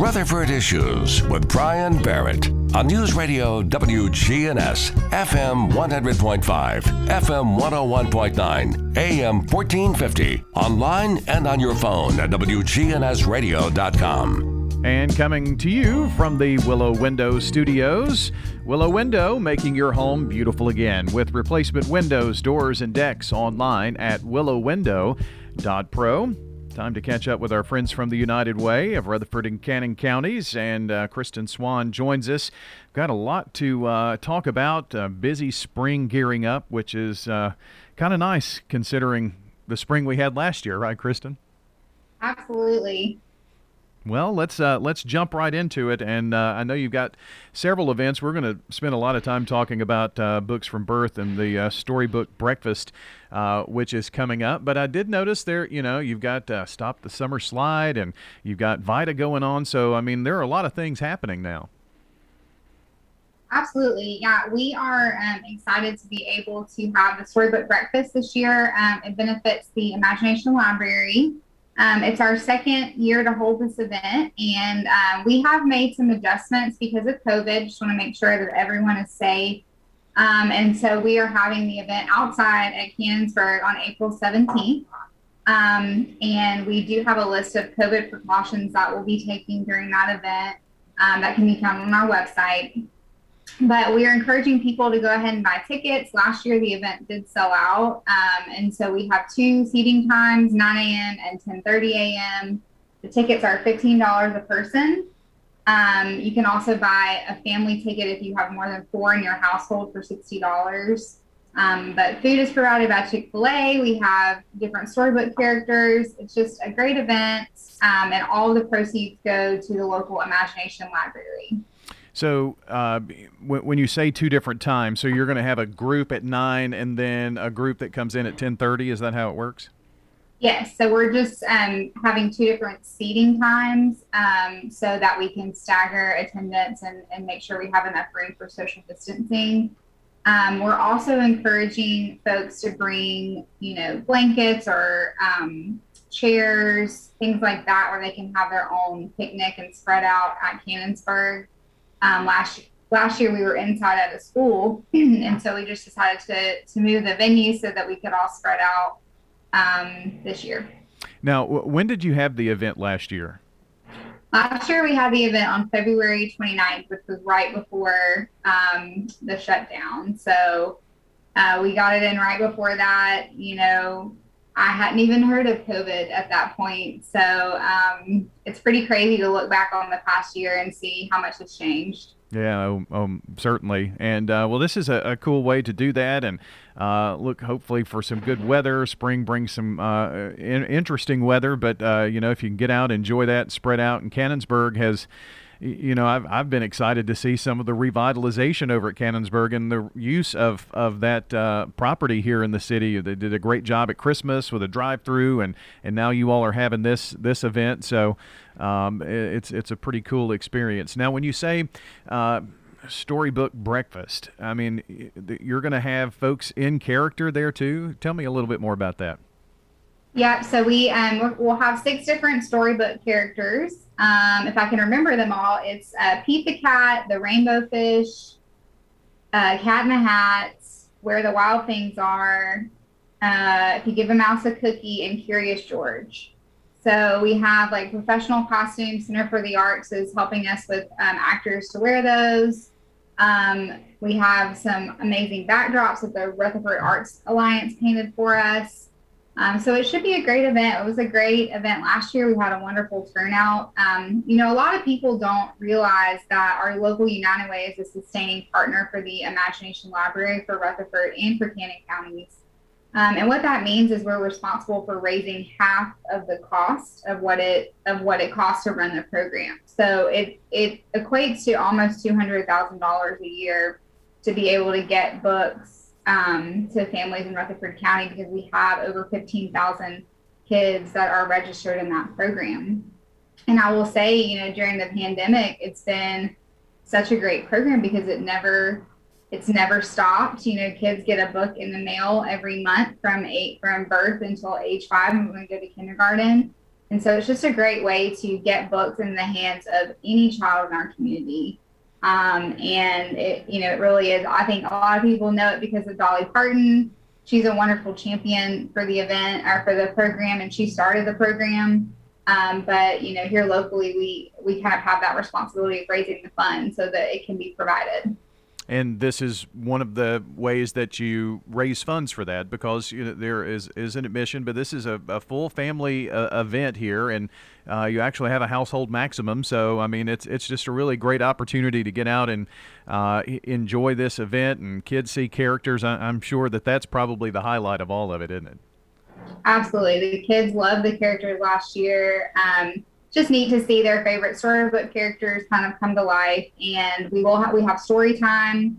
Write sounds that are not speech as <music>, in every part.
Rutherford Issues with Brian Barrett on News Radio WGNS, FM 100.5, FM 101.9, AM 1450, online and on your phone at WGNSradio.com. And coming to you from the Willow Window Studios, Willow Window making your home beautiful again with replacement windows, doors, and decks online at willowwindow.pro. Time to catch up with our friends from the United Way of Rutherford and Cannon counties, and uh, Kristen Swan joins us. Got a lot to uh, talk about. Uh, busy spring gearing up, which is uh, kind of nice considering the spring we had last year, right, Kristen? Absolutely. Well, let's uh, let's jump right into it, and uh, I know you've got several events. We're going to spend a lot of time talking about uh, books from birth and the uh, storybook breakfast, uh, which is coming up. But I did notice there, you know, you've got uh, stop the summer slide, and you've got Vita going on. So I mean, there are a lot of things happening now. Absolutely, yeah. We are um, excited to be able to have the storybook breakfast this year. Um, it benefits the Imagination Library. Um, it's our second year to hold this event, and um, we have made some adjustments because of COVID. Just want to make sure that everyone is safe. Um, and so we are having the event outside at Cannonsburgh on April 17th. Um, and we do have a list of COVID precautions that we'll be taking during that event um, that can be found on our website. But we are encouraging people to go ahead and buy tickets. Last year, the event did sell out. Um, and so we have two seating times, 9 a.m. and 10.30 a.m. The tickets are $15 a person. Um, you can also buy a family ticket if you have more than four in your household for $60. Um, but food is provided by Chick fil A. We have different storybook characters. It's just a great event. Um, and all the proceeds go to the local Imagination Library. So uh, when, you say two different times, so you're going to have a group at nine and then a group that comes in at ten thirty. Is that how it works? Yes. So we're just um, having two different seating times um, so that we can stagger attendance and, and make sure we have enough room for social distancing. Um, we're also encouraging folks to bring, you know, blankets or um, chairs, things like that, where they can have their own picnic and spread out at Cannonsburgh. Um, last last year we were inside at a school, <clears throat> and so we just decided to to move the venue so that we could all spread out um, this year. Now, when did you have the event last year? Last year we had the event on February 29th, which was right before um, the shutdown. So uh, we got it in right before that. You know, I hadn't even heard of COVID at that point. So um, it's pretty crazy to look back on the past year and see how much has changed. Yeah, um, certainly. And uh, well, this is a, a, cool way to do that. And uh, look, hopefully, for some good weather. Spring brings some uh, in- interesting weather, but uh, you know, if you can get out, enjoy that, spread out. And Cannonsburgh has you know, I've, I've been excited to see some of the revitalization over at Cannonsburgh and the use of, of that uh, property here in the city. They did a great job at Christmas with a drive-through, and, and now you all are having this this event. So um, it's it's a pretty cool experience. Now, when you say uh, storybook breakfast, I mean, you're going to have folks in character there too. Tell me a little bit more about that. Yeah, so we um, we'll have six different storybook characters. Um, if I can remember them all, it's uh, Pete the Cat, the Rainbow Fish, uh, Cat in the Hat, Where the Wild Things Are, uh, If You Give a Mouse a Cookie, and Curious George. So we have like professional costumes. Center for the Arts is helping us with um, actors to wear those. Um, we have some amazing backdrops that the Rutherford Arts Alliance painted for us. Um, so it should be a great event. It was a great event last year. We had a wonderful turnout. Um, you know, a lot of people don't realize that our local United Way is a sustaining partner for the Imagination Library for Rutherford and for Cannon counties. Um, and what that means is we're responsible for raising half of the cost of what it of what it costs to run the program. So it it equates to almost two hundred thousand dollars a year to be able to get books um, to families in Rutherford County because we have over 15,000 kids that are registered in that program. And I will say, you know, during the pandemic, it's been such a great program because it never it's never stopped. You know, kids get a book in the mail every month from eight from birth until age five and when we go to kindergarten. And so it's just a great way to get books in the hands of any child in our community. Um, and it, you know, it really is. I think a lot of people know it because of Dolly Parton. She's a wonderful champion for the event or for the program, and she started the program. Um, but you know, here locally, we we kind of have that responsibility of raising the funds so that it can be provided and this is one of the ways that you raise funds for that because you know, there is, is an admission, but this is a, a full family uh, event here, and uh, you actually have a household maximum. So I mean, it's it's just a really great opportunity to get out and uh, enjoy this event, and kids see characters. I, am sure that that's probably the highlight of all of it, isn't it? Absolutely, the kids loved the characters last year. Um, just neat to see their favorite storybook characters kind of come to life. And we will have, we have story time.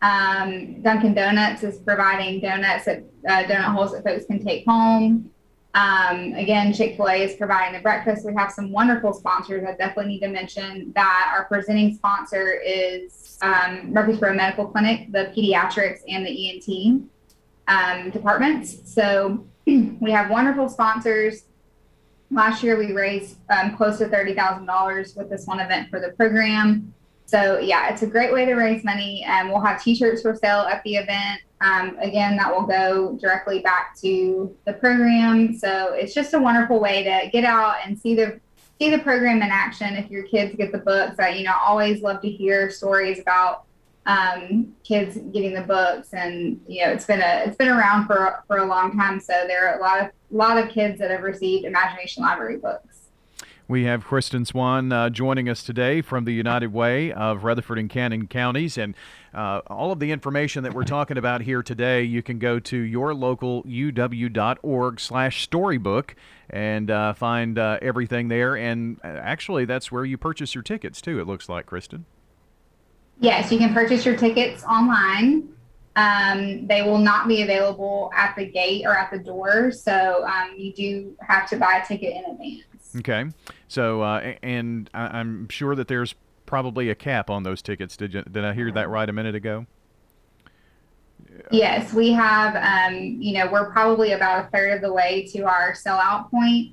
Um, Dunkin' Donuts is providing donuts at uh, donut holes that folks can take home. Um, again, Chick fil A is providing the breakfast. We have some wonderful sponsors. I definitely need to mention that our presenting sponsor is um, Murfreesboro Medical Clinic, the pediatrics and the ENT um, departments. So <clears throat> we have wonderful sponsors Last year, we raised um, close to $30,000 with this one event for the program. So, yeah, it's a great way to raise money. And we'll have t shirts for sale at the event. Um, again, that will go directly back to the program. So, it's just a wonderful way to get out and see the see the program in action if your kids get the books. I, you know, always love to hear stories about um, kids getting the books, and you know it's been a it's been around for for a long time. So there are a lot of a lot of kids that have received Imagination Library books. We have Kristen Swan uh, joining us today from the United Way of Rutherford and Cannon counties. And uh, all of the information that we're talking about here today, you can go to your yourlocaluw.org slash storybook and uh, find uh, everything there. And uh, actually, that's where you purchase your tickets, too, it looks like, Kristen. Yes, you can purchase your tickets online. Um, they will not be available at the gate or at the door, so um, you do have to buy a ticket in advance. Okay, so uh, and I'm sure that there's probably a cap on those tickets. Did you, did I hear that right a minute ago? Yes, we have. Um, you know, we're probably about a third of the way to our sellout point.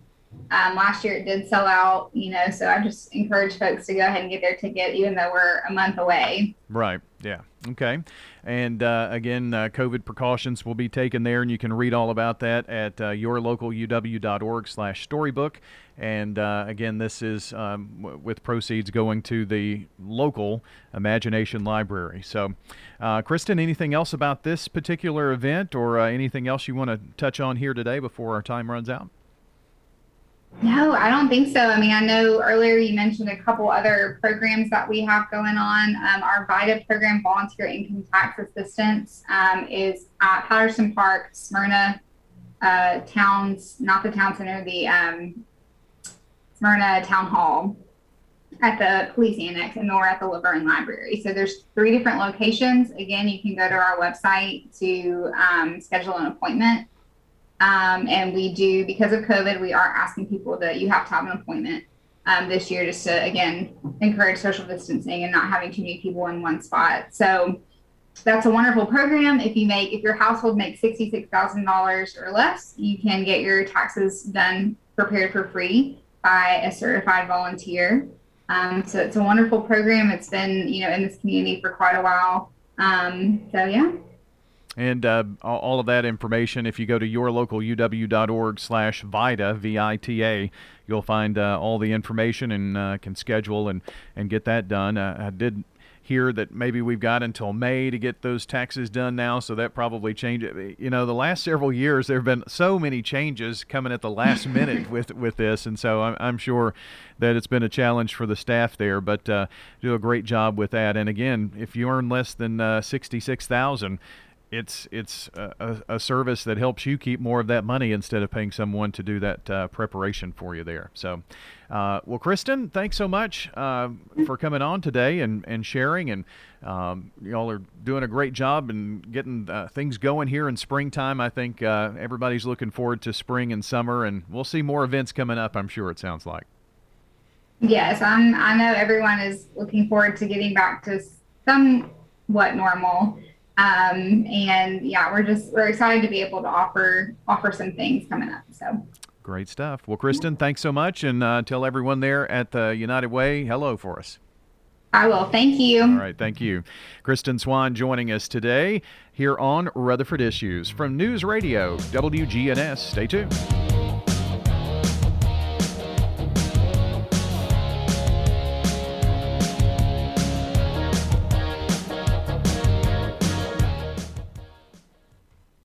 Um, last year it did sell out, you know, so I just encourage folks to go ahead and get their ticket, even though we're a month away. Right. Yeah. Okay. And uh, again, uh, COVID precautions will be taken there, and you can read all about that at uh, yourlocaluw.org/storybook. And uh, again, this is um, w- with proceeds going to the local Imagination Library. So, uh, Kristen, anything else about this particular event, or uh, anything else you want to touch on here today before our time runs out? No, I don't think so. I mean, I know earlier you mentioned a couple other programs that we have going on. Um, our VITA program, Volunteer Income Tax Assistance, um, is at Patterson Park, Smyrna uh, Towns, not the town center, the um, Smyrna Town Hall at the police annex, and we're at the La Vergne Library. So there's three different locations. Again, you can go to our website to um, schedule an appointment. Um, and we do, because of COVID, we are asking people that you have to have an appointment um, this year just to, again, encourage social distancing and not having too many people in one spot. So that's a wonderful program. If you make, if your household makes $66,000 or less, you can get your taxes done prepared for free by a certified volunteer. Um, so it's a wonderful program. It's been, you know, in this community for quite a while. Um, so yeah. And uh, all of that information, if you go to yourlocaluw.org slash VITA, V-I-T-A, you'll find uh, all the information and uh, can schedule and, and get that done. Uh, I did hear that maybe we've got until May to get those taxes done now, so that probably changed it. You know, the last several years there have been so many changes coming at the last <laughs> minute with with this, and so I'm, I'm, sure that it's been a challenge for the staff there, but uh, do a great job with that. And again, if you earn less than uh, sixty-six thousand it's it's a, a, service that helps you keep more of that money instead of paying someone to do that uh, preparation for you there. So, uh, well, Kristen, thanks so much uh, for coming on today and, and sharing. And um, y'all are doing a great job and getting uh, things going here in springtime. I think uh, everybody's looking forward to spring and summer, and we'll see more events coming up. I'm sure it sounds like. Yes, I'm. I know everyone is looking forward to getting back to somewhat normal. Um, and yeah, we're just we're excited to be able to offer offer some things coming up. So. Great stuff. Well, Kristen, thanks so much, and uh, tell everyone there at the United Way hello for us. I will. Thank you. All right. Thank you. Kristen Swan joining us today here on Rutherford Issues from News Radio WGNS. Stay tuned.